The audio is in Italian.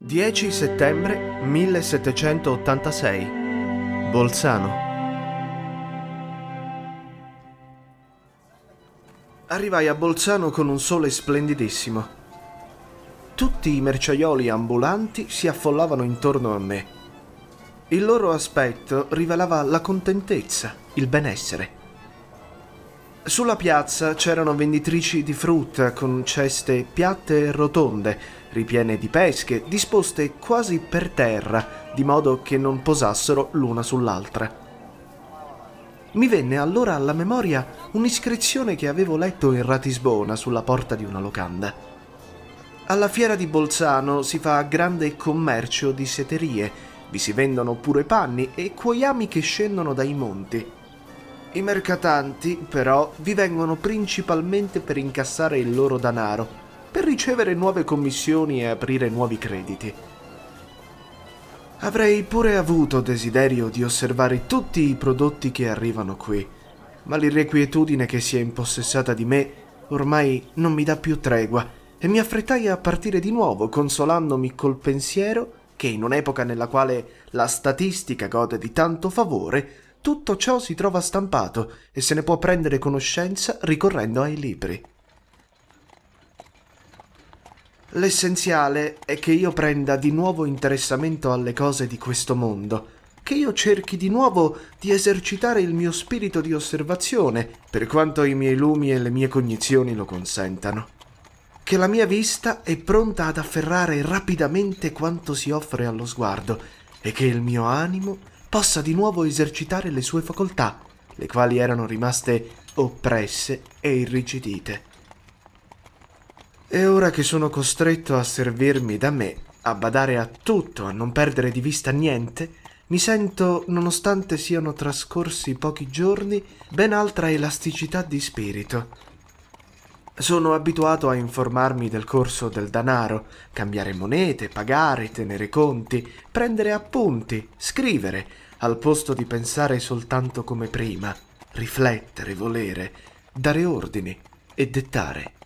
10 settembre 1786 Bolzano Arrivai a Bolzano con un sole splendidissimo. Tutti i merciaioli ambulanti si affollavano intorno a me. Il loro aspetto rivelava la contentezza, il benessere. Sulla piazza c'erano venditrici di frutta con ceste piatte e rotonde, ripiene di pesche, disposte quasi per terra, di modo che non posassero l'una sull'altra. Mi venne allora alla memoria un'iscrizione che avevo letto in Ratisbona sulla porta di una locanda. Alla fiera di Bolzano si fa grande commercio di seterie, vi si vendono pure panni e cuoiami che scendono dai monti. I mercatanti, però, vi vengono principalmente per incassare il loro danaro, per ricevere nuove commissioni e aprire nuovi crediti. Avrei pure avuto desiderio di osservare tutti i prodotti che arrivano qui, ma l'irrequietudine che si è impossessata di me ormai non mi dà più tregua e mi affrettai a partire di nuovo, consolandomi col pensiero che in un'epoca nella quale la statistica gode di tanto favore, tutto ciò si trova stampato e se ne può prendere conoscenza ricorrendo ai libri. L'essenziale è che io prenda di nuovo interessamento alle cose di questo mondo, che io cerchi di nuovo di esercitare il mio spirito di osservazione, per quanto i miei lumi e le mie cognizioni lo consentano. Che la mia vista è pronta ad afferrare rapidamente quanto si offre allo sguardo e che il mio animo possa di nuovo esercitare le sue facoltà, le quali erano rimaste oppresse e irrigidite. E ora che sono costretto a servirmi da me, a badare a tutto, a non perdere di vista niente, mi sento, nonostante siano trascorsi pochi giorni, ben altra elasticità di spirito. Sono abituato a informarmi del corso del danaro, cambiare monete, pagare, tenere conti, prendere appunti, scrivere, al posto di pensare soltanto come prima, riflettere, volere, dare ordini e dettare.